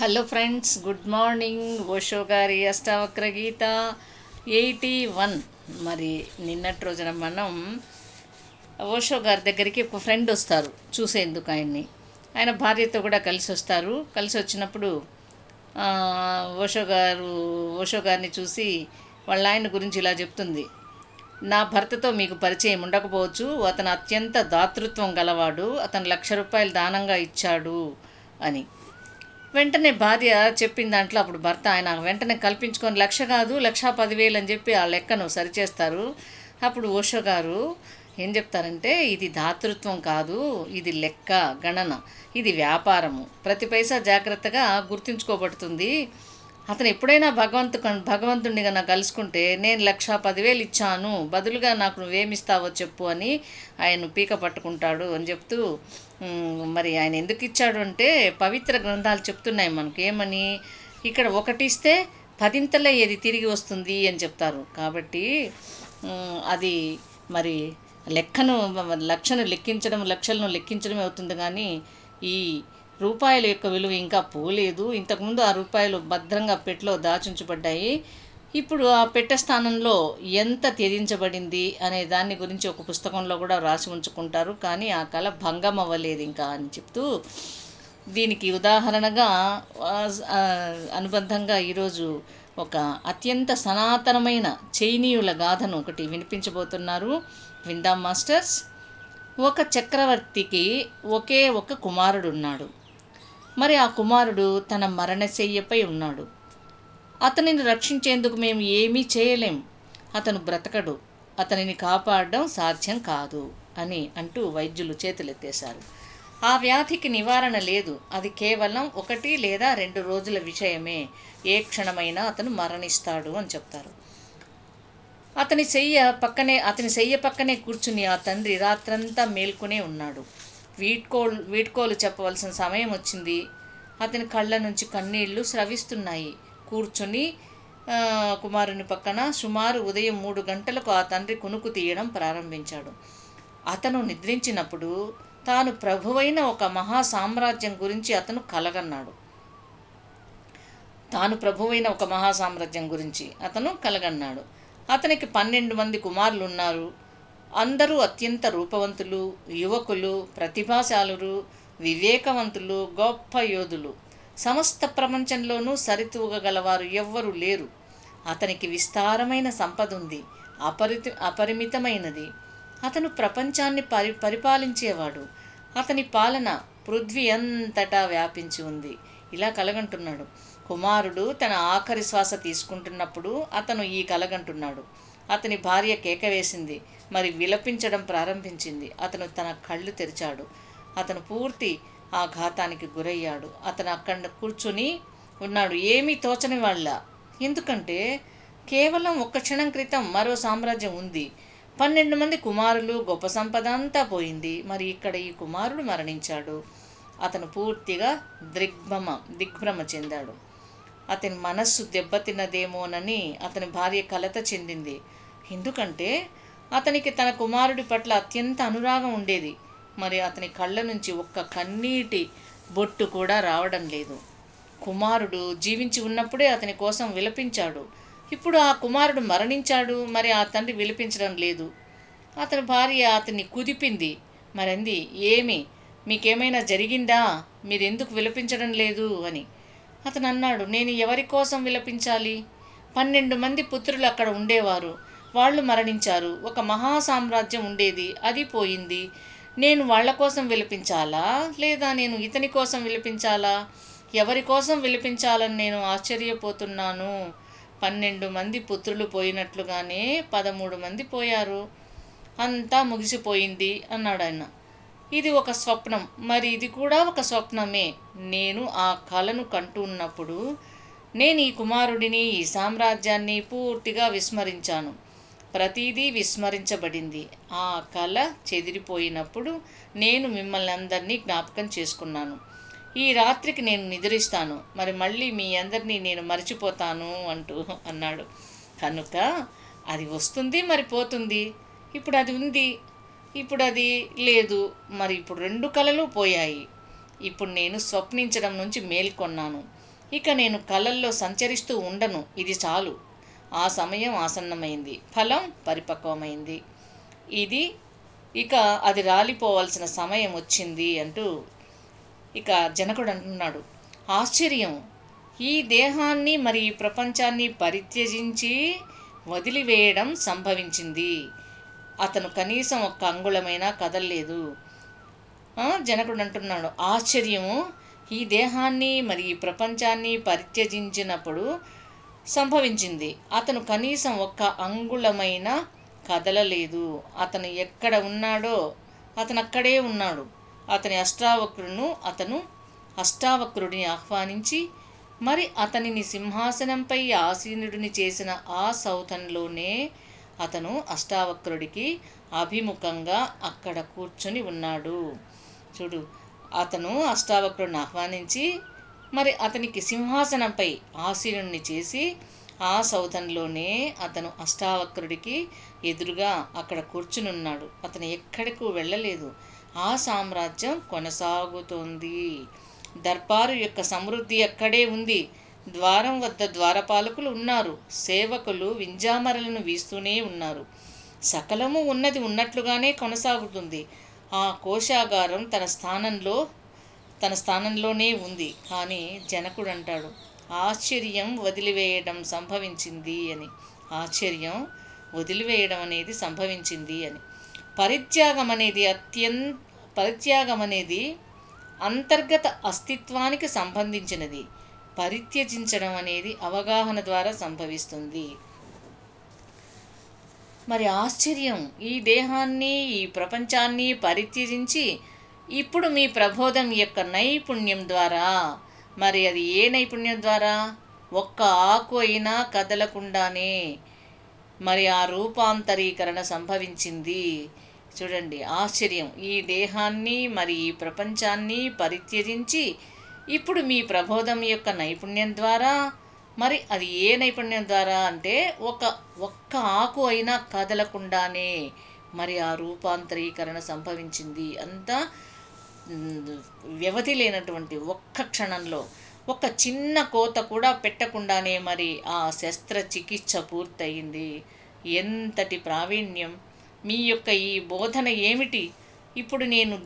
Hello friends good morning. Osho గారి అష్టావక్ర గీత eighty one. మరి నిన్నటి రోజున మనం ఓషో గారి దగ్గరికి ఒక ఫ్రెండ్ వస్తారు చూసేందుకు ఆయన్ని. ఆయన భార్యతో కూడా కలిసి వస్తారు. కలిసి వచ్చినప్పుడు ఓషో గారు ఓషో గారిని చూసి వాళ్ళ ఆయన గురించి ఇలా చెప్తుంది. నా భర్తతో మీకు పరిచయం ఉండకపోవచ్చు. అతను అత్యంత దాతృత్వం గలవాడు. అతను లక్ష రూపాయలు దానంగా ఇచ్చాడు అని. వెంటనే భార్య చెప్పిన దాంట్లో అప్పుడు భర్త ఆయన వెంటనే కల్పించుకొని లక్ష కాదు లక్ష పదివేలు అని చెప్పి ఆ లెక్కను సరిచేస్తారు. అప్పుడు ఓషో గారు ఏం చెప్తారంటే ఇది దాతృత్వం కాదు ఇది లెక్క గణన ఇది వ్యాపారము. ప్రతి పైసా జాగ్రత్తగా గుర్తుంచుకోబడుతుంది. అతను ఎప్పుడైనా భగవంతు భగవంతుడిని కన్నా కలుసుకుంటే నేను లక్ష పదివేలు ఇచ్చాను. బదులుగా నాకు నువ్వేమిస్తావో చెప్పు అని ఆయన పీక పట్టుకుంటాడు అని చెప్తూ మరి ఆయన ఎందుకు ఇచ్చాడు అంటే పవిత్ర గ్రంథాలు చెప్తున్నాయి మనకు. ఏమని? ఇక్కడ ఒకటి ఇస్తే పదింతలే ఇది తిరిగి వస్తుంది అని చెప్తారు. కాబట్టి అది మరి లెక్కను లక్షను లెక్కించడం లక్షలను లెక్కించడమే అవుతుంది కానీ ఈ రూపాయల యొక్క విలువ ఇంకా పోలేదు. ఇంతకుముందు ఆ రూపాయలు భద్రంగా పెట్లో దాచుంచబడ్డాయి. ఇప్పుడు ఆ పెట్టె స్థానంలో ఎంత త్యజించబడింది అనే దాన్ని గురించి ఒక పుస్తకంలో కూడా రాసి ఉంచుకుంటారు. కానీ ఆ కళ భంగం అవ్వలేదు ఇంకా అని చెప్తూ దీనికి ఉదాహరణగా అనుబంధంగా ఈరోజు ఒక అత్యంత సనాతనమైన చైనీయుల గాథను ఒకటి వినిపించబోతున్నారు. విందాం మాస్టర్స్. ఒక చక్రవర్తికి ఒకే ఒక కుమారుడు ఉన్నాడు మరి ఆ కుమారుడు తన మరణశయ్యపై ఉన్నాడు. అతనిని రక్షించేందుకు మేము ఏమీ చేయలేం. అతను బ్రతకడు. అతనిని కాపాడడం సాధ్యం కాదు అని అంటూ వైద్యులు చేతులెత్తేశారు. ఆ వ్యాధికి నివారణ లేదు. అది కేవలం ఒకటి లేదా రెండు రోజుల విషయమే. ఏ క్షణమైనా అతను మరణిస్తాడు అని చెప్తారు. అతని శయ్య పక్కనే అతని శయ్య పక్కనే కూర్చుని ఆ తండ్రి రాత్రంతా మేల్కొనే ఉన్నాడు. వీడ్కోలు వీడ్కోలు చెప్పవలసిన సమయం వచ్చింది. అతని కళ్ళ నుంచి కన్నీళ్ళు స్రవిస్తున్నాయి. కూర్చుని కుమారుని పక్కన సుమారు ఉదయం మూడు గంటలకు ఆ తండ్రి కునుకు తీయడం ప్రారంభించాడు. అతను నిద్రించినప్పుడు తాను ప్రభువైన ఒక మహా సామ్రాజ్యం గురించి అతను కలగన్నాడు. తాను ప్రభువైన ఒక మహా సామ్రాజ్యం గురించి అతను కలగన్నాడు. అతనికి పన్నెండు మంది కుమారులు ఉన్నారు అందరూ అత్యంత రూపవంతులు యువకులు ప్రతిభాశాలురు వివేకవంతులు గొప్ప యోధులు. సమస్త ప్రపంచంలోనూ సరితూగగలవారు ఎవ్వరూ లేరు. అతనికి విస్తారమైన సంపద ఉంది అపరితి అపరిమితమైనది. అతను ప్రపంచాన్ని పరి పరిపాలించేవాడు. అతని పాలన పృథ్వీ అంతటా వ్యాపించి ఉంది. ఇలా కలగంటున్నాడు. కుమారుడు తన ఆఖరి శ్వాస తీసుకుంటున్నప్పుడు అతను ఈ కలగంటున్నాడు. అతని భార్య కేక వేసింది మరి విలపించడం ప్రారంభించింది. అతను తన కళ్ళు తెరిచాడు. అతను పూర్తి ఘాతానికి గురయ్యాడు. అతను అక్కడ కూర్చుని ఉన్నాడు. ఏమీ తోచని వాళ్ళ ఎందుకంటే కేవలం ఒక్క క్షణం క్రితం మరో సామ్రాజ్యం ఉంది. పన్నెండు మంది కుమారులు గొప్ప సంపద అంతా పోయింది. మరి ఇక్కడ ఈ కుమారుడు మరణించాడు. అతను పూర్తిగా దిగ్భ్రమ దిగ్భ్రమ చెందాడు. అతని మనస్సు దెబ్బతిన్నదేమోనని అతని భార్య కలత చెందింది. ఎందుకంటే అతనికి తన కుమారుడి పట్ల అత్యంత అనురాగం ఉండేది. మరి అతని కళ్ళ నుంచి ఒక్క కన్నీటి బొట్టు కూడా రావడం లేదు. కుమారుడు జీవించి ఉన్నప్పుడే అతని కోసం విలపించాడు. ఇప్పుడు ఆ కుమారుడు మరణించాడు మరి ఆ తండ్రి విలపించడం లేదు. అతని భార్య అతన్ని కుదిపింది. మరంది ఏమి? మీకేమైనా జరిగిందా? మీరెందుకు విలపించడం లేదు అని. అతను అన్నాడు నేను ఎవరి కోసం విలపించాలి? పన్నెండు మంది పుత్రులు అక్కడ ఉండేవారు. వాళ్ళు మరణించారు. ఒక మహా సామ్రాజ్యం ఉండేది. అది పోయింది. నేను వాళ్ళ కోసం విలపించాలా? లేదా నేను ఇతని కోసం విలపించాలా? ఎవరి కోసం విలపించాలని నేను ఆశ్చర్యపోతున్నాను. పన్నెండు మంది పుత్రులు పోయినట్లుగానే పదమూడు మంది పోయారు. అంతా ముగిసిపోయింది అన్నాడు ఆయన. ఇది ఒక స్వప్నం. మరి ఇది కూడా ఒక స్వప్నమే. నేను ఆ కళను కంటున్నప్పుడు నేను ఈ కుమారుడిని ఈ సామ్రాజ్యాన్ని పూర్తిగా విస్మరించాను. ప్రతిదీ విస్మరించబడింది. ఆ కళ చెదిరిపోయినప్పుడు నేను మిమ్మల్ని అందరినీ జ్ఞాపకం చేసుకున్నాను. ఈ రాత్రికి నేను నిద్రిస్తాను. మరి మళ్ళీ మీ అందరినీ నేను మర్చిపోతాను అంటూ అన్నాడు. కనుక అది వస్తుంది మరి పోతుంది. ఇప్పుడు అది ఉంది. ఇప్పుడు అది లేదు. మరి ఇప్పుడు రెండు కళలు పోయాయి. ఇప్పుడు నేను స్వప్నించడం నుంచి మేల్కొన్నాను. ఇక నేను కళల్లో సంచరిస్తూ ఉండను. ఇది చాలు. ఆ సమయం ఆసన్నమైంది. ఫలం పరిపక్వమైంది. ఇది ఇక అది రాలిపోవాల్సిన సమయం వచ్చింది అంటూ ఇక జనకుడు అంటున్నాడు. ఆశ్చర్యం! ఈ దేహాన్ని మరి ఈ ప్రపంచాన్ని పరిత్యజించి వదిలివేయడం సంభవించింది. అతను కనీసం ఒక్క అంగుళమైనా కదలలేదు. జనకుడు అంటున్నాడు. ఆశ్చర్యము! ఈ దేహాన్ని మరి ఈ ప్రపంచాన్ని పరిత్యజించినప్పుడు సంభవించింది. అతను కనీసం ఒక్క అంగుళమైన కదలలేదు. అతను ఎక్కడ ఉన్నాడో అతను అక్కడే ఉన్నాడు. అతని అష్టావక్రును అతను అష్టావక్రుడిని ఆహ్వానించి మరి అతనిని సింహాసనంపై ఆసీనుడిని చేసిన ఆ సౌధంలోనే అతను అష్టావక్రుడికి అభిముఖంగా అక్కడ కూర్చొని ఉన్నాడు. చూడు అతను అష్టావక్రుడిని ఆహ్వానించి మరి అతనికి సింహాసనంపై ఆసీనుడిని చేసి ఆ సౌధంలోనే అతను అష్టావక్రుడికి ఎదురుగా అక్కడ కూర్చునున్నాడు. అతను ఎక్కడికి వెళ్ళలేదు. ఆ సామ్రాజ్యం కొనసాగుతోంది. దర్బారు యొక్క సమృద్ధి అక్కడే ఉంది. ద్వారం వద్ద ద్వారపాలకులు ఉన్నారు. సేవకులు వింజామరలను వీస్తూనే ఉన్నారు. సకలము ఉన్నది ఉన్నట్లుగానే కొనసాగుతుంది. ఆ కోశాగారం తన స్థానంలో తన స్థానంలోనే ఉంది. కానీ జనకుడు అంటాడు ఆశ్చర్యం వదిలివేయడం సంభవించింది అని. ఆశ్చర్యం వదిలివేయడం అనేది సంభవించింది అని. పరిత్యాగం అనేది అత్యంత పరిత్యాగం అనేది అంతర్గత అస్తిత్వానికి సంబంధించినది. పరిత్యజించడం అనేది అవగాహన ద్వారా సంభవిస్తుంది. మరి ఆశ్చర్యం. ఈ దేహాన్ని ఈ ప్రపంచాన్ని పరిత్యజించి ఇప్పుడు మీ ప్రబోధం యొక్క నైపుణ్యం ద్వారా. మరి అది ఏ నైపుణ్యం ద్వారా? ఒక్క ఆకు అయినా కదలకుండానే మరి ఆ రూపాంతరీకరణ సంభవించింది. చూడండి ఆశ్చర్యం. ఈ దేహాన్ని మరి ఈ ప్రపంచాన్ని పరిత్యజించి ఇప్పుడు మీ ప్రబోధం యొక్క నైపుణ్యం ద్వారా మరి అది ఏ నైపుణ్యం ద్వారా అంటే ఒక ఒక్క ఆకు అయినా కదలకుండానే మరి ఆ రూపాంతరీకరణ సంభవించింది. అంతా వ్యవధి లేనటువంటి ఒక్క క్షణంలో ఒక చిన్న కోత కూడా పెట్టకుండానే మరి ఆ శస్త్రచికిత్స పూర్తయింది. ఎంతటి ప్రావీణ్యం! మీ యొక్క ఈ బోధన ఏమిటి? ఇప్పుడు నేను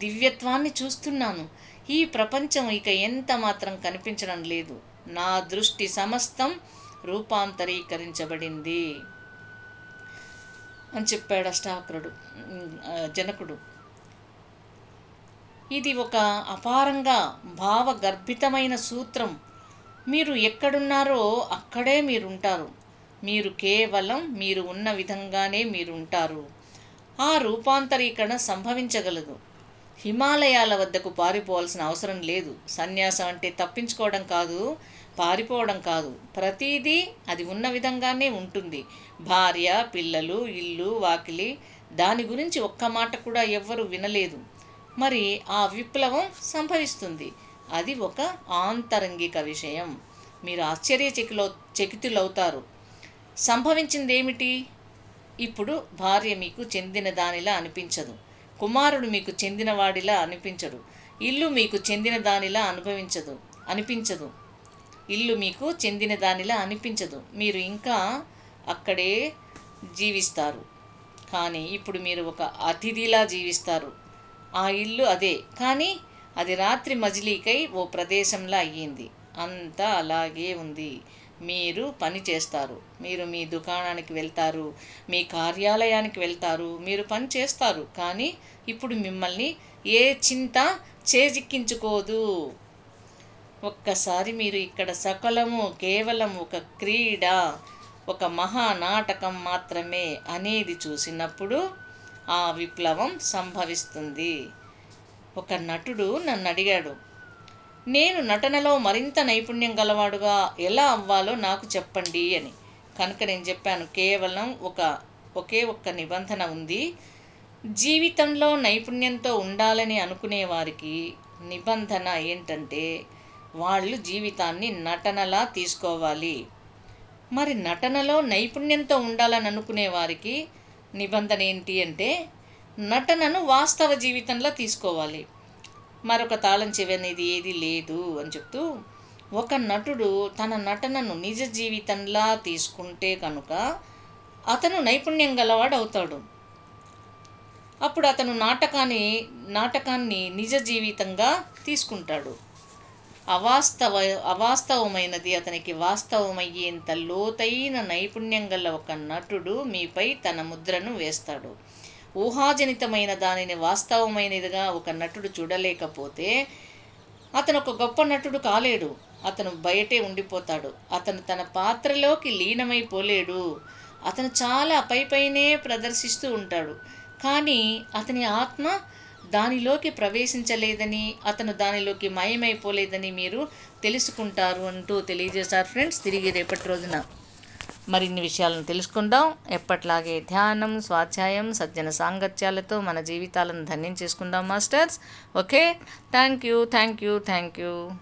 దివ్యత్వాన్ని చూస్తున్నాను. ఈ ప్రపంచం ఇక ఎంత మాత్రం కనిపించడం లేదు. నా దృష్టి సమస్తం రూపాంతరీకరించబడింది. అని చెప్పాడు అష్టావక్రుడు జనకుడు. ఇది ఒక అపారంగా భావగర్భితమైన సూత్రం. మీరు ఎక్కడున్నారో అక్కడే మీరు ఉంటారు మీరు కేవలం మీరు ఉన్న విధంగానే మీరు ఉంటారు ఆ రూపాంతరీకరణ సంభవించగలదు. హిమాలయాల వద్దకు పారిపోవాల్సిన అవసరం లేదు. సన్యాసం అంటే తప్పించుకోవడం కాదు పారిపోవడం కాదు. ప్రతిదీ అది ఉన్న విధంగానే ఉంటుంది. భార్య పిల్లలు ఇల్లు వాకిలి దాని గురించి ఒక్క మాట కూడా ఎవ్వరూ వినలేదు. మరి ఆ విప్లవం సంభవిస్తుంది. అది ఒక ఆంతరంగిక విషయం. మీరు ఆశ్చర్యచకిలో చకితులవుతారు. సంభవించింది ఏమిటి ఇప్పుడు భార్య మీకు చెందిన దానిలా అనిపించదు. కుమారుడు మీకు చెందిన వాడిలా అనిపించడు ఇల్లు మీకు చెందిన దానిలా అనుభవించదు. అనిపించదు. ఇల్లు మీకు చెందిన దానిలా అనిపించదు. మీరు ఇంకా అక్కడే జీవిస్తారు. కానీ ఇప్పుడు మీరు ఒక అతిథిలా జీవిస్తారు. ఆ ఇల్లు అదే. కానీ అది రాత్రి మజిలీకై ఓ ప్రదేశంలా అయ్యింది. అంతా అలాగే ఉంది. మీరు పని చేస్తారు. మీరు మీ దుకాణానికి వెళ్తారు. మీ కార్యాలయానికి వెళ్తారు. మీరు పని చేస్తారు. కానీ ఇప్పుడు మిమ్మల్ని ఏ చింత చేజిక్కించుకోదు. ఒక్కసారి మీరు ఇక్కడ సకలము కేవలం ఒక క్రీడ ఒక మహానాటకం మాత్రమే అనేది చూసినప్పుడు ఆ విప్లవం సంభవిస్తుంది. ఒక నటుడు నన్ను అడిగాడు నేను నటనలో మరింత నైపుణ్యం గలవాడుగా ఎలా అవ్వాలో నాకు చెప్పండి అని. కనుక నేను చెప్పాను కేవలం ఒక ఒకే ఒక్క నిబంధన ఉంది. జీవితంలో నైపుణ్యంతో ఉండాలని అనుకునే వారికి నిబంధన ఏంటంటే వాళ్ళు జీవితాన్ని నటనలా తీసుకోవాలి. మరి నటనలో నైపుణ్యంతో ఉండాలని అనుకునే వారికి నిబంధన ఏంటి అంటే నటనను వాస్తవ జీవితంలో తీసుకోవాలి. మరొక తాళం చెవి అనేది ఏది లేదు అని చెప్తూ ఒక నటుడు తన నటనను నిజ జీవితంలా తీసుకుంటే కనుక అతను నైపుణ్యం గలవాడు అవుతాడు. అప్పుడు అతను నాటకాన్ని నాటకాన్ని నిజ జీవితంగా తీసుకుంటాడు. అవాస్తవ అవాస్తవమైనది. అతనికి వాస్తవమయ్యేంత లోతైన నైపుణ్యం గల ఒక నటుడు మీపై తన ముద్రను వేస్తాడు. ఊహాజనితమైన దానిని వాస్తవమైనదిగా ఒక నటుడు చూడలేకపోతే అతను ఒక గొప్ప నటుడు కాలేడు. అతను బయటే ఉండిపోతాడు. అతను తన పాత్రలోకి లీనమైపోలేడు. అతను చాలా పైపైనే ప్రదర్శిస్తూ ఉంటాడు. కానీ అతని ఆత్మ దానిలోకి ప్రవేశించలేదని అతను దానిలోకి మాయమైపోలేదని మీరు తెలుసుకుంటారు అంటూ తెలియజేశారు ఫ్రెండ్స్ తిరిగి రేపటి రోజున. మరిన్ని విషయాలను తెలుసుకుందాం. ఎప్పట్లాగే ధ్యానం స్వాధ్యాయం సజ్జన సాంగత్యాలతో మన జీవితాలను ధన్యం చేసుకుందాం masters. Okay? Thank you thank you thank you